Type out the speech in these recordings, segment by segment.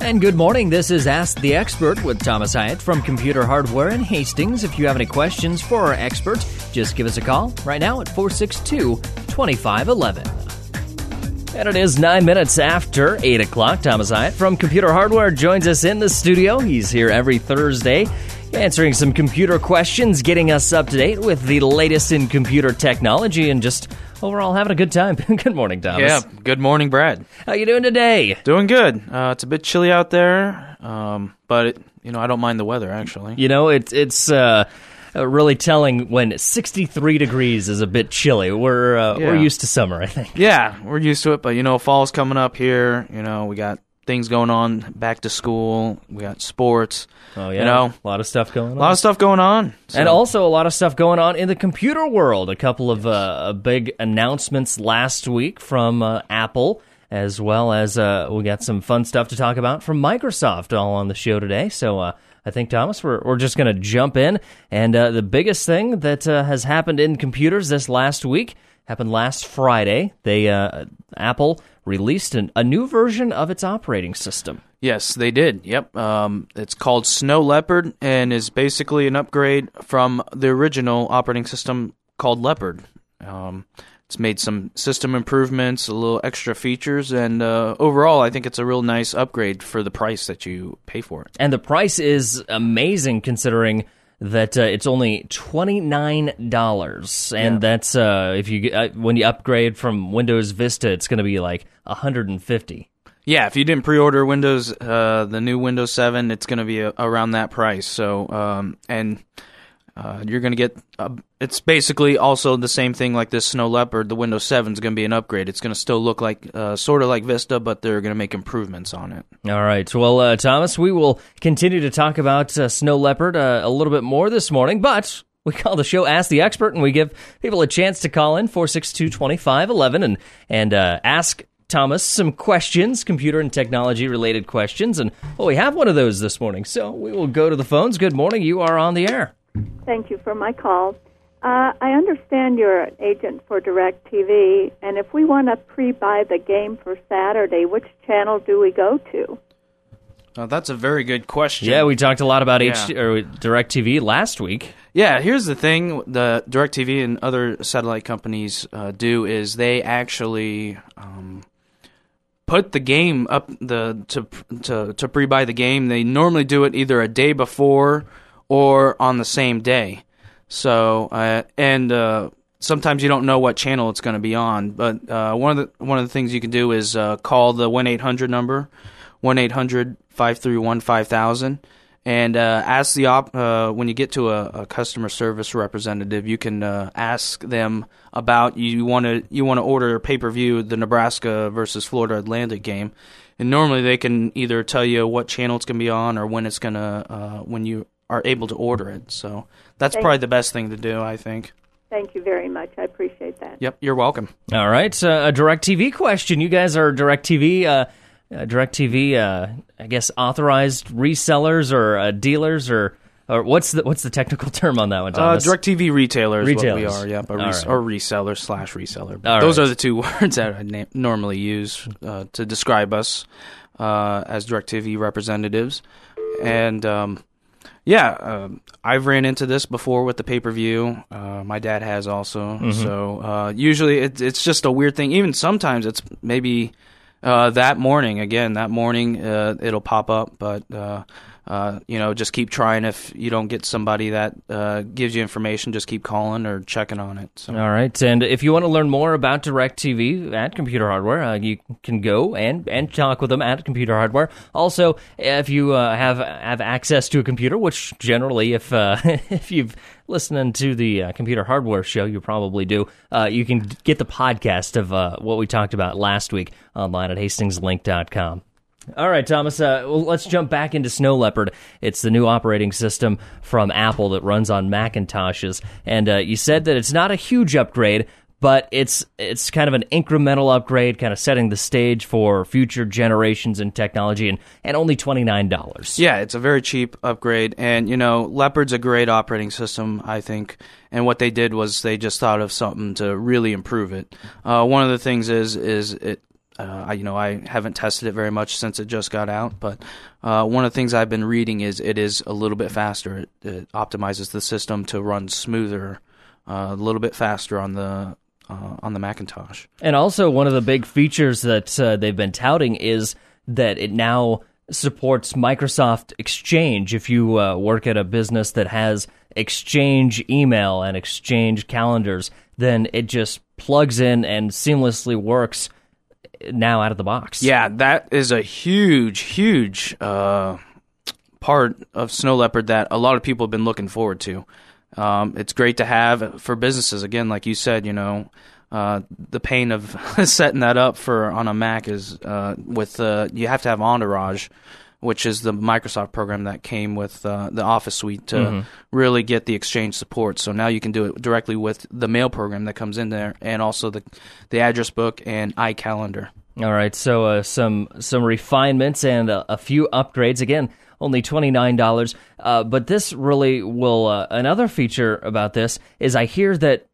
And good morning. This is Ask the Expert with Thomas Hyatt from Computer Hardware in Hastings. If you have any questions for our expert, just give us a call right now at 462 2511. And it is nine minutes after 8 o'clock. Thomas Hyatt from Computer Hardware joins us in the studio. He's here every Thursday answering some computer questions, getting us up to date with the latest in computer technology, and just overall having a good time. good morning, Thomas. Yeah. Good morning, Brad. How you doing today? Doing good. Uh, it's a bit chilly out there, um, but it, you know I don't mind the weather actually. You know, it's it's uh, uh, really telling when 63 degrees is a bit chilly. We're uh, Yeah. we're used to summer, I think. Yeah, we're used to it, but you know fall's coming up here. You know we got things going on. Back to school. We got sports. Oh yeah, You know, a lot of stuff going on. a lot of stuff going on. So- And also a lot of stuff going on in the computer world. A couple of uh, big announcements last week from uh, Apple, as well as uh, we got some fun stuff to talk about from Microsoft all on the show today. So uh, I think, Thomas, we're, we're just going to jump in. And uh, the biggest thing that uh, has happened in computers this last week happened last Friday. They uh, Apple released an, a new version of its operating system. Yes, they did. Yep. Um, it's called Snow Leopard and is basically an upgrade from the original operating system called Leopard. Um, it's made some system improvements, a little extra features, and uh, overall, I think it's a real nice upgrade for the price that you pay for it. And the price is amazing considering that uh, it's only twenty nine dollars, and Yeah. that's uh, if you uh, when you upgrade from Windows Vista, it's going to be like hundred and fifty. Yeah, if you didn't pre-order Windows, uh, the new Windows 7, it's going to be a, around that price. So, um, and uh, you're going to get. Uh, it's basically also the same thing like this Snow Leopard. The Windows 7 is going to be an upgrade. It's going to still look like uh, sort of like Vista, but they're going to make improvements on it. All right, well, uh, Thomas, we will continue to talk about uh, Snow Leopard uh, a little bit more this morning, but. We call the show Ask the Expert, and we give people a chance to call in 462 2511 and, and ask Thomas some questions, computer and technology related questions. And well, we have one of those this morning, so we will go to the phones. Good morning, you are on the air. Thank you for my call. Uh, I understand you're an agent for DirecTV, and if we want to pre-buy the game for Saturday, which channel do we go to? Uh, that's a very good question. Yeah, we talked a lot about Yeah. HD, or DirecTV last week. Yeah, here's the thing: the DirecTV and other satellite companies uh, do is they actually um, put the game up the to to to pre-buy the game. They normally do it either a day before or on the same day. So uh, and uh, sometimes you don't know what channel it's going to be on. But uh, one of the one of the things you can do is uh, call the one eight hundred number, one 531 5000 and uh, ask the op uh, when you get to a, a customer service representative, you can ask them about you want to you want to order pay per view the Nebraska versus Florida Atlantic game, and normally they can either tell you what channel it's going to be on or when it's going to when you are able to order it. So that's Thank- probably the best thing to do, I think. Thank you very much. I appreciate that. Yep, you're welcome. All right, uh, a DirecTV question. You guys are DirecTV, uh, uh, DirecTV, uh, I guess authorized resellers or uh, dealers or or what's the what's the technical term on that one? Uh, Thomas? DirecTV retailer is what we Retailers. are. Yep, a res- right. or reseller slash reseller. All Those right. are the two words that I na- normally use uh, to describe us uh, as DirecTV representatives. And um, yeah, um I've ran into this before with the pay per view. Uh, my dad has also. Mm-hmm. So uh, usually it, it's just a weird thing. Even sometimes it's maybe uh, that morning. Again, that morning uh, it'll pop up, but. Uh, you know, just keep trying. If you don't get somebody that uh, gives you information, just keep calling or checking on it. So. All right, and if you want to learn more about DirecTV at Computer Hardware, uh, you can go and, and talk with them at Computer Hardware. Also, if you uh, have have access to a computer, which generally, if uh, if you've listening to the uh, Computer Hardware show, you probably do. Uh, you can get the podcast of uh, what we talked about last week online at hastingslink.com. All right, Thomas. Uh, well, let's jump back into Snow Leopard. It's the new operating system from Apple that runs on Macintoshes, and uh, you said that it's not a huge upgrade, but it's it's kind of an incremental upgrade, kind of setting the stage for future generations in technology, and and only twenty nine dollars. Yeah, it's a very cheap upgrade, and you know, Leopard's a great operating system, I think. And what they did was they just thought of something to really improve it. Uh, one of the things is is it Uh, I, you know, I haven't tested it very much since it just got out, but uh, one of the things I've been reading is it is a little bit faster. It, it optimizes the system to run smoother, uh, a little bit faster on the uh, on the Macintosh. And also, one of the big features that uh, they've been touting is that it now supports Microsoft Exchange. If you uh, work at a business that has Exchange email and Exchange calendars, then it just plugs in and seamlessly works now out of the box. Yeah, that is a huge, huge uh, part of Snow Leopard that a lot of people have been looking forward to. Um, it's great to have for businesses. Again, like you said, you know, uh, the pain of setting that up for on a Mac is uh, with uh, you have to have Entourage, which is the Microsoft program that came with uh, the Office suite to Mm-hmm. really get the Exchange support. So now you can do it directly with the mail program that comes in there, and also the the address book and iCalendar. All right, so uh, some some refinements and a, a few upgrades. Again, only twenty nine dollars. Uh, but this really will. Uh, another feature about this is I hear that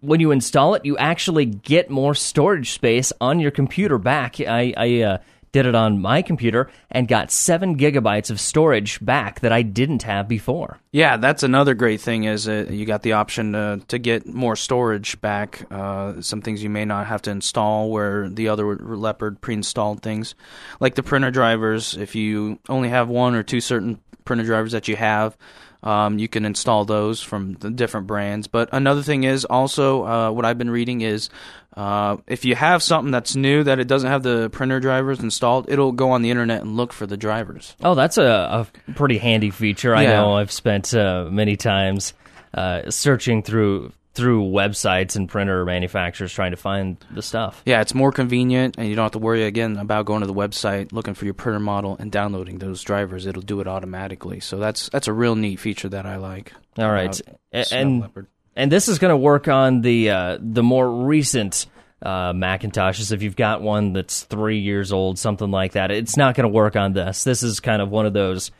when you install it, you actually get more storage space on your computer back. I, I uh, did it on my computer and got seven gigabytes of storage back that I didn't have before. Yeah, that's another great thing is uh, you got the option to, to get more storage back. Uh, some things you may not have to install where the other Leopard pre-installed things, like the printer drivers. If you only have one or two certain printer drivers that you have, um, you can install those from the different brands. But another thing is also uh, what I've been reading is uh, if you have something that's new that it doesn't have the printer drivers installed, it'll go on the internet and look for the drivers. Oh, that's a, a pretty handy feature. I Yeah. know I've spent uh, many times uh, searching through through websites and printer manufacturers trying to find the stuff. Yeah, it's more convenient, and you don't have to worry again about going to the website, looking for your printer model, and downloading those drivers. It'll do it automatically. So that's that's a real neat feature that I like. All right, about A- Snow and Leopard. And this is going to work on the uh, the more recent uh, Macintoshes. If you've got one that's three years old, something like that, it's not going to work on this. This is kind of one of those.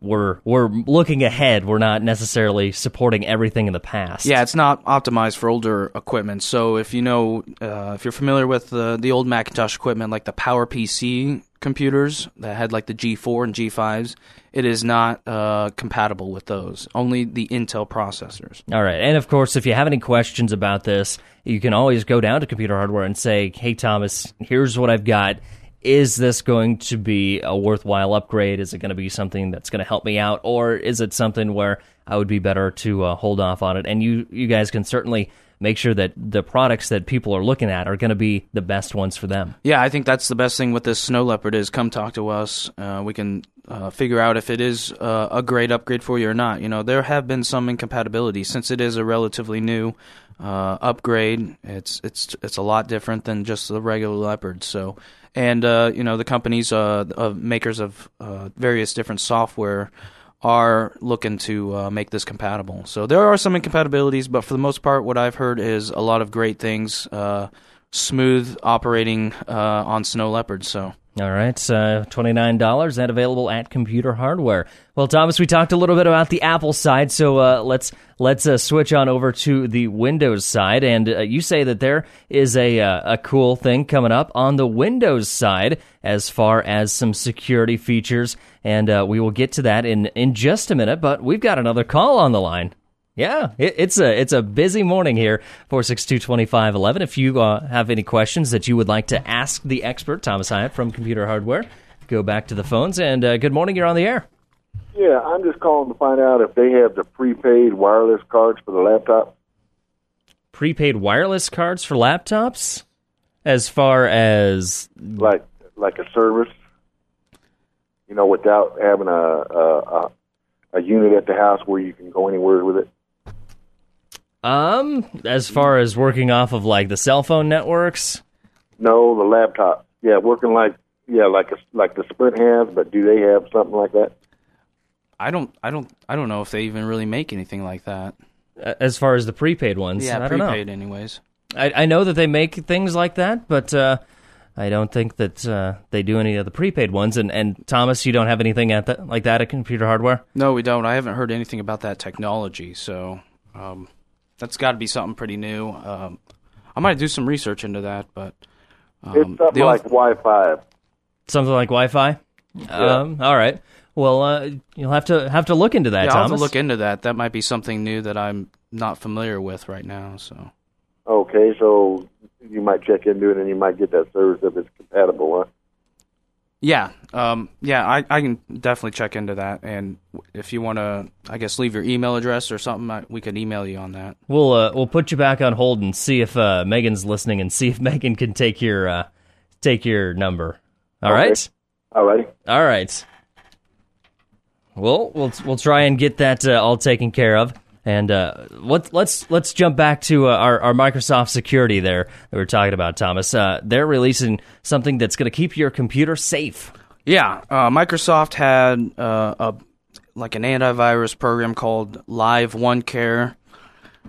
We're we're looking ahead. We're not necessarily supporting everything in the past. Yeah, it's not optimized for older equipment. So if you know, uh, if you're familiar with the the old Macintosh equipment, like the PowerPC computers that had like the G4 and G5s, it is not uh, compatible with those. Only the Intel processors. All right. And of course, if you have any questions about this, you can always go down to computer hardware and say, hey, Thomas, here's what I've got. Is this going to be a worthwhile upgrade? Is it going to be something that's going to help me out? Or is it something where I would be better to uh, hold off on it? And you, you guys can certainly make sure that the products that people are looking at are going to be the best ones for them. Yeah, I think that's the best thing with this Snow Leopard is come talk to us. Uh, we can uh, figure out if it is uh, a great upgrade for you or not. You know, there have been some incompatibilities since it is a relatively new uh, upgrade. It's it's it's a lot different than just the regular Leopard. So, and uh, you know, the companies uh, makers of various different software are looking to uh, make this compatible. So there are some incompatibilities, but for the most part, what I've heard is a lot of great things. Uh, smooth operating uh, on Snow Leopard. So All right, uh, twenty-nine dollars and available at Computer Hardware. Well, Thomas, we talked a little bit about the Apple side, so uh, let's let's uh, switch on over to the Windows side. And uh, you say that there is a uh, a cool thing coming up on the Windows side as far as some security features, and uh, we will get to that in in just a minute. But we've got another call on the line. Yeah, it, it's a it's a busy morning here for six two twenty five eleven. If you uh, have any questions that you would like to ask the expert Thomas Hyatt from Computer Hardware, go back to the phones. And uh, good morning, you're on the air. Yeah, I'm just calling to find out if they have the prepaid wireless cards for the laptop. Prepaid wireless cards for laptops, as far as like like a service, you know, without having a a, a a unit at the house where you can go anywhere with it. Um as far as working off of like the cell phone networks. No, the laptop. Yeah, working like yeah, like a, like the Sprint has, but do they have something like that? I don't, I don't, I don't know if they even really make anything like that. As far as the prepaid ones, Yeah, I don't know. prepaid, anyways. I, I know that they make things like that, but uh, I don't think that uh, they do any of the prepaid ones. And, and Thomas, you don't have anything at that like that at Computer Hardware. No, we don't. I haven't heard anything about that technology, so um, that's got to be something pretty new. Um, I might do some research into that, but Um, It's something the only- like Wi-Fi. Something like Wi-Fi. Um, all right. Well, uh, you'll have to have to look into that, yeah, I'll have to look into that. That might be something new that I'm not familiar with right now. So Okay, so you might check into it and you might get that service if it's compatible, huh? Yeah, um, yeah, I, I can definitely check into that. And if you want to, I guess leave your email address or something, I, we could email you on that. We'll uh, we'll put you back on hold and see if uh, Megan's listening and see if Megan can take your uh, take your number. All Okay. right. All right. All right. Well, we'll we'll try and get that uh, all taken care of. And uh, let's let's let's jump back to uh, our our Microsoft security there that we are talking about, Thomas. Uh, they're releasing something that's going to keep your computer safe. Yeah, uh, Microsoft had uh, a like an antivirus program called Live OneCare.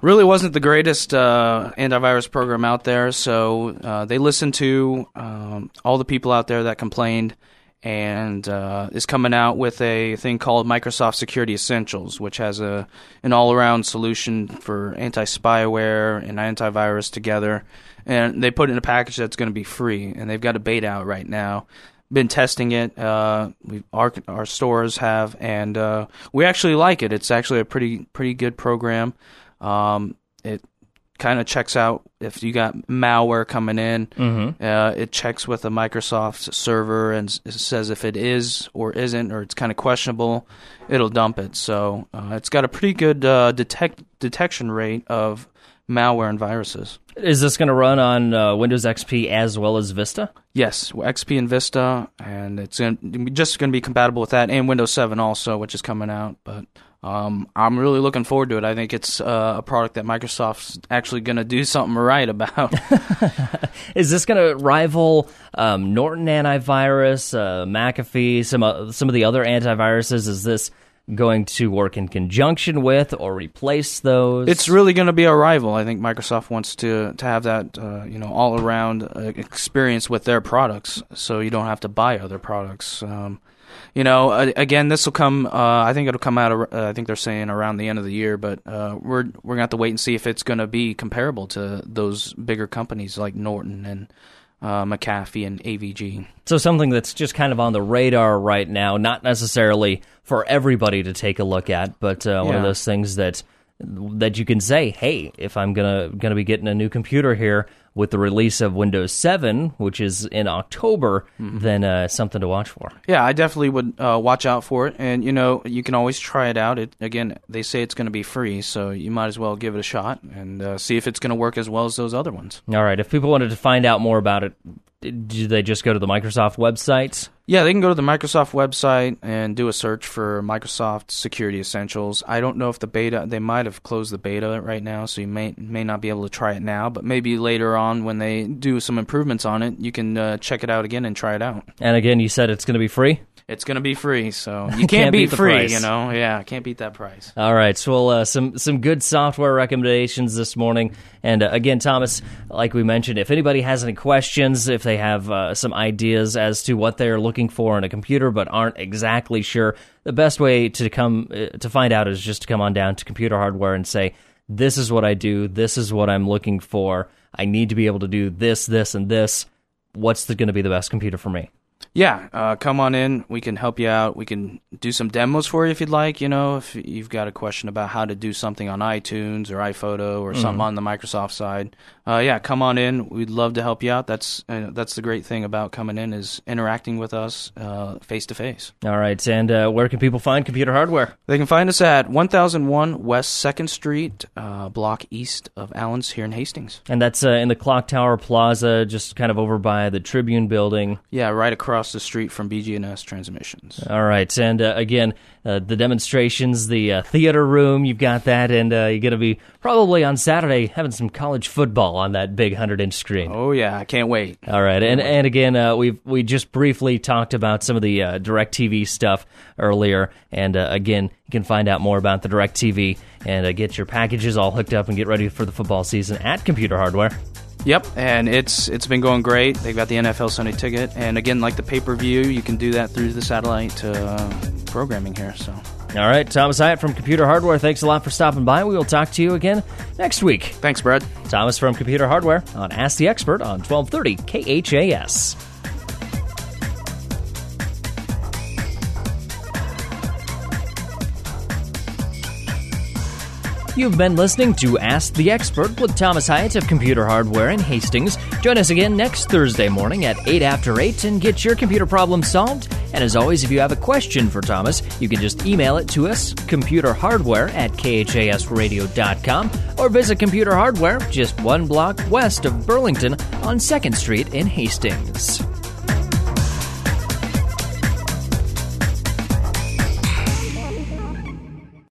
Really wasn't the greatest uh, antivirus program out there, so they listened to um, all the people out there that complained, and uh, is coming out with a thing called Microsoft Security Essentials, which has a an all around solution for anti spyware and antivirus together, and they put it in a package that's going to be free, and they've got a beta out right now been testing it. Uh, we our our stores have, and uh, we actually like it. It's actually a pretty pretty good program. Um, kind of checks out if you got malware coming in. Mm-hmm. Uh, it checks with a Microsoft server and s- says if it is or isn't, or it's kind of questionable. It'll dump it. So uh, it's got a pretty good uh, detect detection rate of malware and viruses. Is this going to run on uh, Windows XP as well as Vista? Yes, XP and Vista, and it's in, just going to be compatible with that and Windows 7 also, which is coming out. But um, I'm really looking forward to it. I think it's uh, a product that Microsoft's actually going to do something right about. Is this going to rival um, Norton antivirus, uh, McAfee, some uh, some of the other antiviruses? Is this going to work in conjunction with or replace those? it's really going to be a rival. I think Microsoft wants to to have that uh, you know all around uh, experience with their products, so you don't have to buy other products. Um, you know, again, this will come. Uh, I think it'll come out. Uh, I think they're saying around the end of the year, but uh, we're we're gonna have to wait and see if it's gonna be comparable to those bigger companies like Norton and uh, McAfee and AVG. So something that's just kind of on the radar right now, not necessarily for everybody to take a look at, but uh, one of those things that that you can say, "Hey, if I'm gonna gonna be getting a new computer here with the release of Windows 7, which is in October, then uh, something to watch for." Yeah, I definitely would uh, watch out for it, and you know you can always try it out. It again, they say it's going to be free, so you might as well give it a shot and uh, see if it's going to work as well as those other ones. All right. If people wanted to find out more about it, do they just go to the Microsoft website? Yeah, they can go to the Microsoft website and do a search for Microsoft Security Essentials. I don't know if the beta they might have closed the beta right now, so you may may not be able to try it now, but maybe later on when they do some improvements on it, you can uh, check it out again and try it out. And again, you said it's going to be free. It's going to be free, so you can't, Can't beat beat free, price. you know. Yeah, can't beat that price. All right. So, well, uh, some some good software recommendations this morning. And uh, again, Thomas, like we mentioned, if anybody has any questions, if they have uh, some ideas as to what they're looking for in a computer but aren't exactly sure, the best way to come uh, to find out is just to come on down to Computer Hardware and say, "This is what I do. This is what I'm looking for. I need to be able to do this, this, and this. What's going to be the best computer for me?" Yeah, uh, come on in. We can help you out. We can do some demos for you if you'd like. You know, if you've got a question about how to do something on iTunes or iPhoto or something on the Microsoft side, uh, yeah, come on in. We'd love to help you out. That's uh, that's the great thing about coming in is interacting with us face to face. All right. And uh, where can people find Computer Hardware? They can find us at 1001 West Second Street, uh, block east of Allen's here in Hastings. And that's uh, in the Clock Tower Plaza, just kind of over by the Tribune building. Yeah, right across the street from BG&S Transmissions. All right, and uh, again, uh, the demonstrations, the uh, theater room, you've got that, and uh, you're going to be probably on Saturday having some college football on that big hundred-inch screen. Oh yeah, I can't wait. All right, and and again, uh, we we just briefly talked about some of the uh, DirecTV stuff earlier, and uh, again, you can find out more about the DirecTV and uh, get your packages all hooked up and get ready for the football season at Computer Hardware. Yep, and it's it's been going great. They've got the NFL Sunday ticket, and again, like the pay per view, you can do that through the satellite uh, programming here. So All right, Thomas Hyatt from Computer Hardware, thanks a lot for stopping by. We will talk to you again next week. Thanks, Brad. Thomas from Computer Hardware on Ask the Expert on 1230 KHAS. You've been listening to Ask the Expert with Thomas Hyatt of Computer Hardware in Hastings. Join us again next Thursday morning at 8 after 8 and get your computer problem solved. And as always, if you have a question for Thomas, you can just email it to us, computerhardware at khasradio.com, or visit Computer Hardware just one block west of Burlington on 2nd Street in Hastings.